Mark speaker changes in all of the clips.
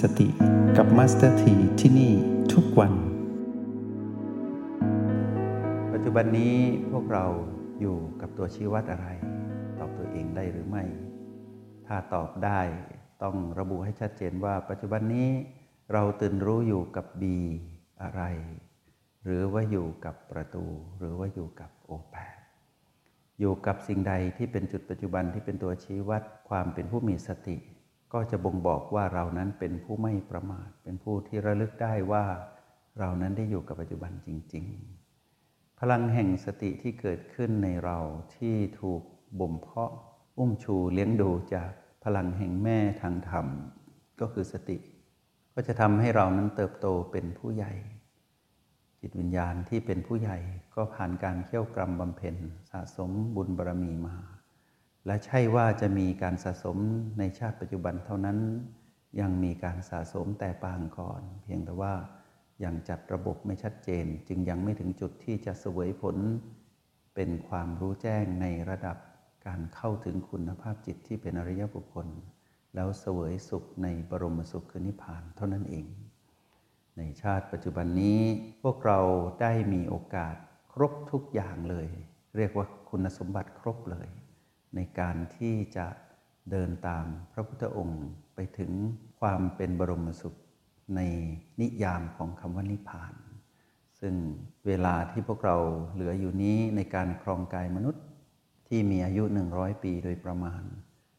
Speaker 1: สติกับ Master T ที่นี่ทุกวัน
Speaker 2: ปัจจุบันนี้พวกเราอยู่กับตัวชี้วัดอะไร ตอบตัวเองได้หรือไม่ ถ้าตอบได้ต้องระบุให้ชัดเจนว่าปัจจุบันนี้เราตื่นรู้อยู่กับ B อะไร หรือว่าอยู่กับประตู หรือว่าอยู่กับโอแปอยู่กับสิ่งใดที่เป็นจุดปัจจุบันที่เป็นตัวชี้วัดความเป็นผู้มีสติ ก็จะบ่งบอกว่าเรานั้นเป็นผู้ไม่ประมาท เป็นผู้ที่ระลึกได้ว่าเรานั้นได้อยู่กับปัจจุบันจริง ๆ พลังแห่งสติที่เกิดขึ้นในเราที่ถูกบ่มเพาะอุ้มชูเลี้ยงดูจากพลังแห่งแม่ทางธรรม ก็คือสติ ก็จะทำให้เรานั้นเติบโตเป็นผู้ใหญ่ จิตวิญญาณที่เป็นผู้ใหญ่ก็ผ่านการเขี่ยวกรรมบำเพ็ญสะสมบุญบารมีมา และใช่ว่าจะมีการสะสมในชาติปัจจุบันเท่านั้น ยังมีการสะสมแต่ปางก่อน เพียงแต่ว่ายังจัดระบบไม่ชัดเจน จึงยังไม่ถึงจุดที่จะเสวยผล เป็นความรู้แจ้งในระดับการเข้าถึงคุณภาพจิตที่เป็นอริยบุคคล แล้วเสวยสุขในบรมสุขคือนิพพานเท่านั้นเอง ในชาติปัจจุบันนี้พวกเราได้มีโอกาสครบทุกอย่างเลย เรียกว่าคุณสมบัติครบเลย ในการที่จะเดินตามพระพุทธองค์ไปถึงความเป็นบรมสุขในนิยามของคำว่านิพพาน ซึ่งเวลาที่พวกเราเหลืออยู่นี้ในการครองกายมนุษย์ ที่มีอายุ 100 ปีโดยประมาณ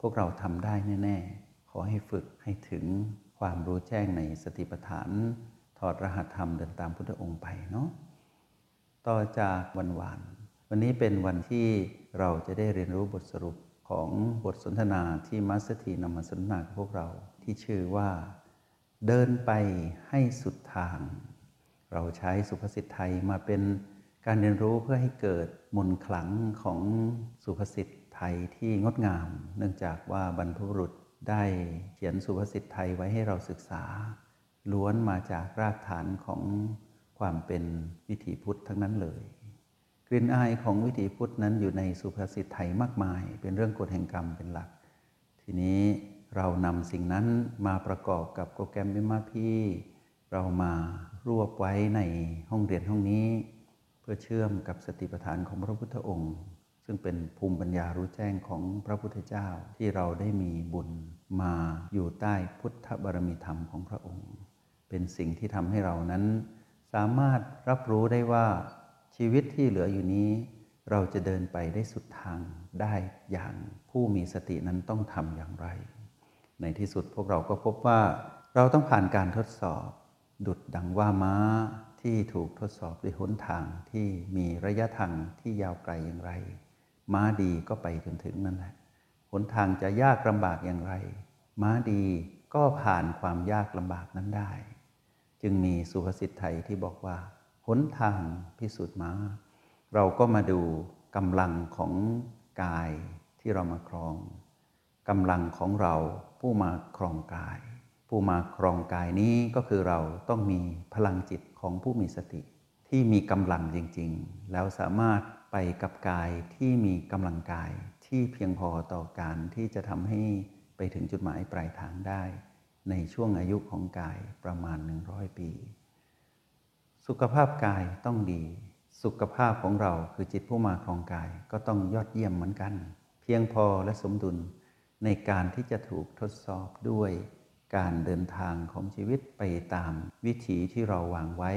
Speaker 2: พวกเราทำได้แน่ ๆ ขอให้ฝึกให้ถึงความรู้แจ้งในสติปัฏฐาน ถอดรหัสธรรมเดินตามพุทธองค์ไปเนาะต่อจากวันวาน วันนี้เป็นวันที่เราจะได้เรียนรู้บทสรุปของบทสนทนาที่มัสถีนำมาสนทนากับพวกเราที่ชื่อว่า เดินไปให้สุดทาง เราใช้สุภาษิตไทยมาเป็นการเรียนรู้เพื่อให้เกิดมนขลังของสุภาษิตไทยที่งดงาม เนื่องจากว่าบรรพบุรุษได้เขียนสุภาษิตไทยไว้ให้เราศึกษา ล้วนมาจากรากฐานของความเป็นวิถีพุทธทั้งนั้นเลย กลิ่นอายของวิถีพุทธนั้นอยู่ในสุภาษิตไทยมากมาย เป็นเรื่องกฎแห่งกรรมเป็นหลัก ทีนี้เรานำสิ่งนั้นมาประกอบกับโปรแกรมวิมาพี่เรามารวบไว้ในห้องเรียนห้องนี้ เพื่อเชื่อมกับสติปัฏฐานของพระพุทธองค์ ซึ่งเป็นภูมิปัญญารู้แจ้งของพระพุทธเจ้าที่เราได้มีบุญมาอยู่ใต้พุทธบารมีธรรมของพระองค์ เป็นสิ่งที่ทำให้เรานั้น สามารถรับรู้ได้ว่า ชีวิตที่เหลืออยู่นี้ เราจะเดินไปได้สุดทางได้อย่างผู้มีสตินั้นต้องทำอย่างไร ในที่สุดพวกเราก็พบว่า เราต้องผ่านการทดสอบ ดุดดังว่าม้าที่ถูกทดสอบด้วยหนทางที่มีระยะทางที่ยาวไกลอย่างไร ม้าดีก็ไปจนถึงนั่นแหละหนทางจะยากลำบากอย่างไร ม้าดีก็ผ่านความยากลำบากนั้นได้ จึงมีสุภาษิตไทยที่บอกว่า หนทางพิสูจน์มา เราก็มาดูกำลังของกายที่เรามาครองกำลังของเราผู้มาครองกาย ผู้มาครองกายนี้ก็คือเราต้องมีพลังจิตของผู้มีสติ ที่มีกำลังจริง ๆ แล้วสามารถไปกับกายที่มีกำลังกายที่เพียงพอต่อการที่จะทำให้ไปถึงจุดหมายปลายทางได้ ในช่วงอายุของกายประมาณ 100 ปี สุขภาพกายต้องดี สุขภาพของเราคือจิตผู้มาครองกายก็ต้องยอดเยี่ยมเหมือนกัน เพียงพอและสมดุลในการที่จะถูกทดสอบด้วยการเดินทางของชีวิตไปตามวิถีที่เราวางไว้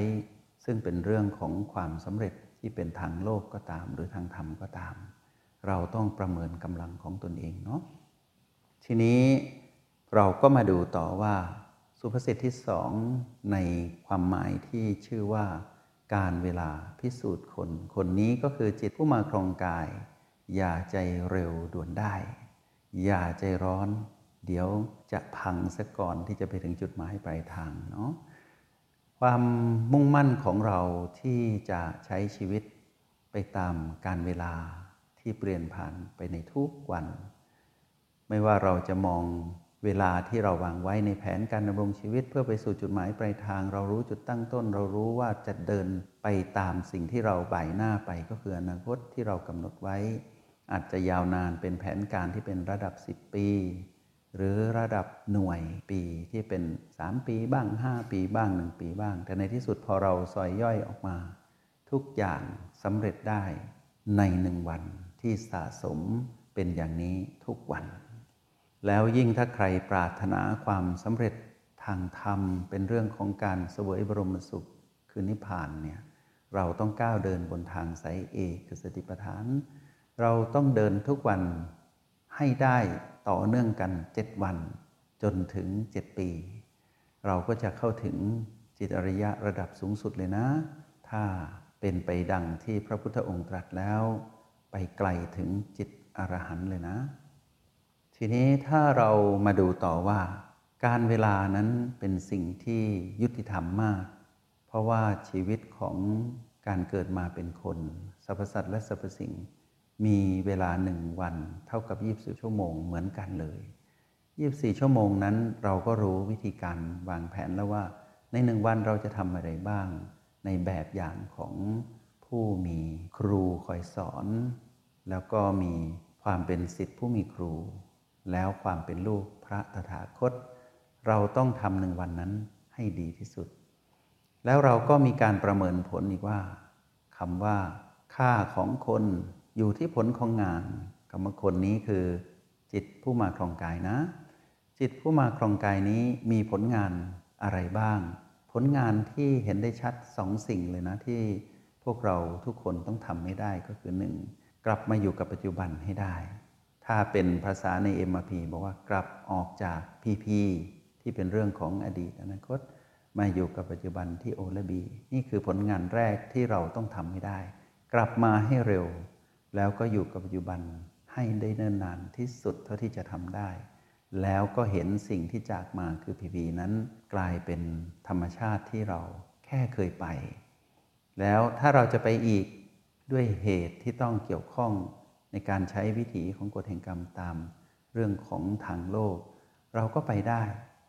Speaker 2: ซึ่งเป็นเรื่องของความสำเร็จที่เป็นทางโลกก็ตาม หรือทางธรรมก็ตาม เราต้องประเมินกำลังของตนเองเนาะทีนี้เราก็มาดูต่อว่า สุภาษิตที่สองในความหมายที่ชื่อว่าการเวลาพิสูจน์คน คนนี้ก็คือจิตผู้มาครองกาย อย่าใจเร็วด่วนได้ อย่าใจร้อน เดี๋ยวจะพังซะก่อนที่จะไปถึงจุดหมายปลายทางเนาะความมุ่งมั่นของเราที่จะใช้ชีวิตไปตามการเวลาที่เปลี่ยนผ่านไปในทุกวัน ไม่ว่าเราจะมอง เวลาที่เราวางไว้ในแผนการดำรงชีวิต เพื่อไปสู่จุดหมายปลายทาง เรารู้จุดตั้งต้น เรารู้ว่าจะเดินไปตามสิ่งที่เราบ่ายหน้าไปก็คืออนาคตที่เรากำหนดไว้ อาจจะยาวนานเป็นแผนการที่เป็นระดับ 10 ปี หรือระดับหน่วยปีที่เป็น 3 ปีบ้าง 5 ปีบ้าง 1 ปีบ้าง แต่ในที่สุดพอเราซอยย่อยออกมา ทุกอย่างสำเร็จได้ในหนึ่งวันที่สะสมเป็นอย่างนี้ทุกวัน แล้วยิ่งถ้าใครปรารถนาความสำเร็จทางธรรม เป็นเรื่องของการเสวยบรมสุขคือนิพพานเนี่ยเราต้องก้าวเดินบนทางสายเอกคือสติปัฏฐาน เราต้องเดินทุกวันให้ได้ต่อเนื่องกันเจ็ดวันจนถึงเจ็ดปี เราก็จะเข้าถึงจิตอริยะระดับสูงสุดเลยนะ ถ้าเป็นไปดังที่พระพุทธองค์ตรัสแล้ว ไปไกลถึงจิตอรหันต์เลยนะ ทีนี้ถ้าเรามาดูต่อว่า การเวลานั้นเป็นสิ่งที่ยุติธรรมมาก เพราะว่าชีวิตของการเกิดมาเป็นคนสรรพสัตว์และสรรพสิ่ง มีเวลาหนึ่งวัน เท่ากับ 24 ชั่วโมงเหมือนกันเลย 24 ชั่วโมงนั้นเราก็รู้วิธีการวางแผนแล้วว่า ในหนึ่งวันเราจะทำอะไรบ้าง ในแบบอย่างของผู้มีครูคอยสอน แล้วก็มีความเป็นสิทธิผู้มีครู แล้วความเป็นลูกพระตถาคต เราต้องทำหนึ่งวันนั้นให้ดีที่สุด แล้วเราก็มีการประเมินผลอีกว่าคำว่า ค่าของคนอยู่ที่ผลของงานคำว่าคนนี้คือ จิตผู้มาครองกายนะ จิตผู้มาครองกายนี้มีผลงานอะไรบ้าง ผลงานที่เห็นได้ชัดสองสิ่งเลยนะที่พวกเราทุกคนต้องทำให้ได้ก็คือหนึ่งกลับมาอยู่กับปัจจุบันให้ได้ ถ้าเป็นภาษาใน MRP บอกว่ากลับออกจาก PP ที่เป็นเรื่องของอดีตอนาคต มาอยู่กับปัจจุบันที่โอและบีนี่คือผลงานแรกที่เราต้องทำให้ได้ กลับมาให้เร็ว แล้วก็อยู่กับปัจจุบันให้ได้เนิ่นนานที่สุดเท่าที่จะทำได้ แล้วก็เห็นสิ่งที่จากมาคือพีพีนั้นกลายเป็นธรรมชาติที่เราแค่เคยไป แล้วถ้าเราจะไปอีกด้วยเหตุที่ต้องเกี่ยวข้อง ในการใช้วิถีของกฎแห่งกรรมตามเรื่องของทางโลก เราก็ไปได้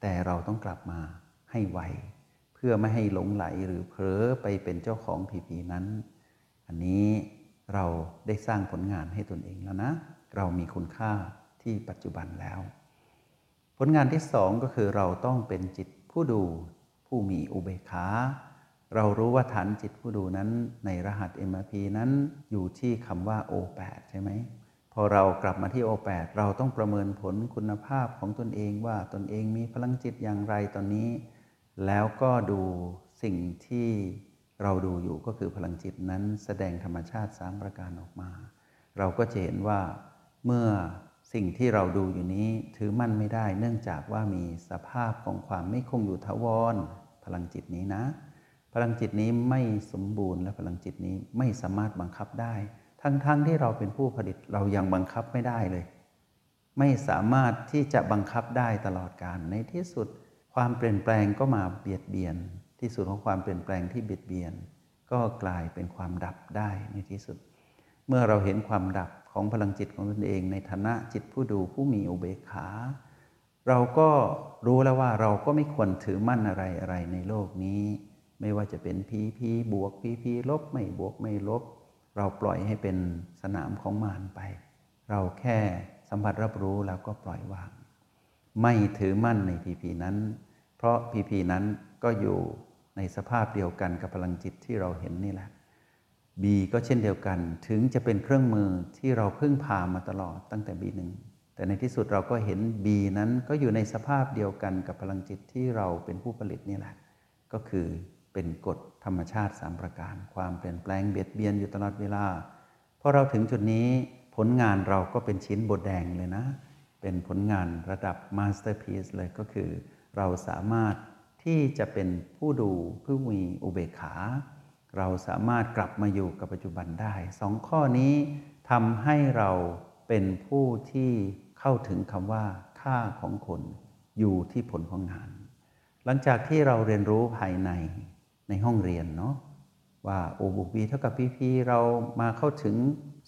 Speaker 2: แต่เราต้องกลับมาให้ไวเพื่อไม่ให้หลงไหลหรือเผลอไปเป็นเจ้าของผีผีนั้น อันนี้เราได้สร้างผลงานให้ตนเองแล้วนะ เรามีคุณค่าที่ปัจจุบันแล้ว ผลงานที่สองก็คือเราต้องเป็นจิตผู้ดูผู้มีอุเบกขา เรารู้ว่าฐานจิตผู้ดูนั้นในรหัส MRP นั้นอยู่ที่คำว่า O8 ใช่ไหมพอเรากลับมาที่ O8 เราต้องประเมินผลคุณภาพของตนเองว่าตนเองมีพลังจิตอย่างไรตอนนี้ แล้วก็ดูสิ่งที่เราดูอยู่ก็คือพลังจิตนั้นแสดงธรรมชาติสามประการออกมา เราก็จะเห็นว่าเมื่อสิ่งที่เราดูอยู่นี้ถือมั่นไม่ได้ เนื่องจากว่ามีสภาพของความไม่คงอยู่ทวรพลังจิตนี้นะ พลังจิตนี้ไม่สมบูรณ์และพลังจิตนี้ไม่สามารถบังคับได้ ทั้งๆทที่เราเป็นผู้ผลิตเรายังบังคับไม่ได้เลย ไม่สามารถที่จะบังคับได้ตลอดการในที่สุด ความเปลี่ยนแปลงก็มาเบียดเบียน ที่สุดของความเปลี่ยนแปลงที่เบียดเบียน ก็กลายเป็นความดับได้ในที่สุด เมื่อเราเห็นความดับของพลังจิตของตนเองในฐานะจิตผู้ดูผู้มีอุเบกขา เราก็รู้แล้วว่าเราก็ไม่ควรถือมั่นอะไรอะไรในโลกนี้ ไม่ว่าจะเป็นพีพีบวกพีพีลบไม่บวกไม่ลบ เราปล่อยให้เป็นสนามของมารไป เราแค่สัมผัสรับรู้แล้วก็ปล่อยวาง ไม่ถือมั่นในพีพีนั้น เพราะพีพีนั้นก็อยู่ในสภาพเดียวกันกับพลังจิตที่เราเห็นนี่แหละบีก็เช่นเดียวกัน ถึงจะเป็นเครื่องมือที่เราเพึ่งพามาตลอดตั้งแต่บีหนึ่งแต่ในที่สุดเราก็เห็นบีนั้นก็อยู่ในสภาพเดียวกันกับพลังจิตที่เราเป็นผู้ผลิตนี่แหละ ก็คือ เป็นกฎธรรมชาติ3ประการ ความเปลี่ยนแปลงเบียดเบียนอยู่ตลอดเวลาพอเราถึงจุดนี้ผลงานเราก็เป็นชิ้นบทแดงเลยนะ เป็นผลงานระดับมาสเตอร์พีซเลยก็คือ เราสามารถที่จะเป็นผู้ดูผู้มีอุเบกขา เราสามารถกลับมาอยู่กับปัจจุบันได้สองข้อนี้ทำให้เราเป็นผู้ที่เข้าถึงคำว่าค่าของคนอยู่ที่ผลของงาน หลังจากที่เราเรียนรู้ภายใน ในห้องเรียนเนาะว่าโอบุบีเท่ากับพีพีเรามาเข้าถึง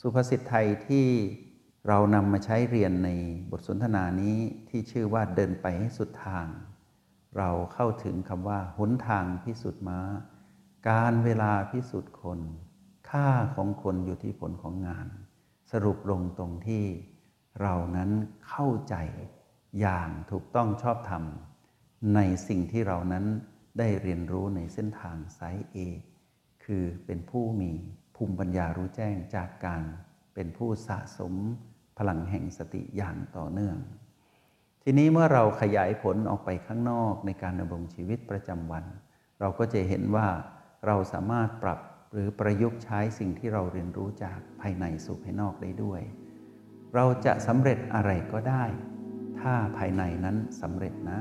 Speaker 2: สุภาษิตไทยที่เรานำมาใช้เรียนในบทสนทนานี้ที่ชื่อว่าเดินไปให้สุดทาง เราเข้าถึงคำว่าหนทางพิสุทธิ์ม้า การเวลาพิสุทธิ์คน ค่าของคนอยู่ที่ผลของงาน สรุปลงตรงที่เรานั้นเข้าใจอย่างถูกต้องชอบธรรมในสิ่งที่เรานั้น ได้เรียนรู้ในเส้นทางไซส์เอคือเป็นผู้มีภูมิปัญญารู้แจ้งจากการเป็นผู้สะสมพลังแห่งสติอย่างต่อเนื่อง ทีนี้เมื่อเราขยายผลออกไปข้างนอกในการดำรงชีวิตประจำวัน เราก็จะเห็นว่าเราสามารถปรับหรือประยุกต์ใช้สิ่งที่เราเรียนรู้จากภายในสู่ภายนอกได้ด้วย เราจะสำเร็จอะไรก็ได้ ถ้าภายในนั้นสำเร็จนะ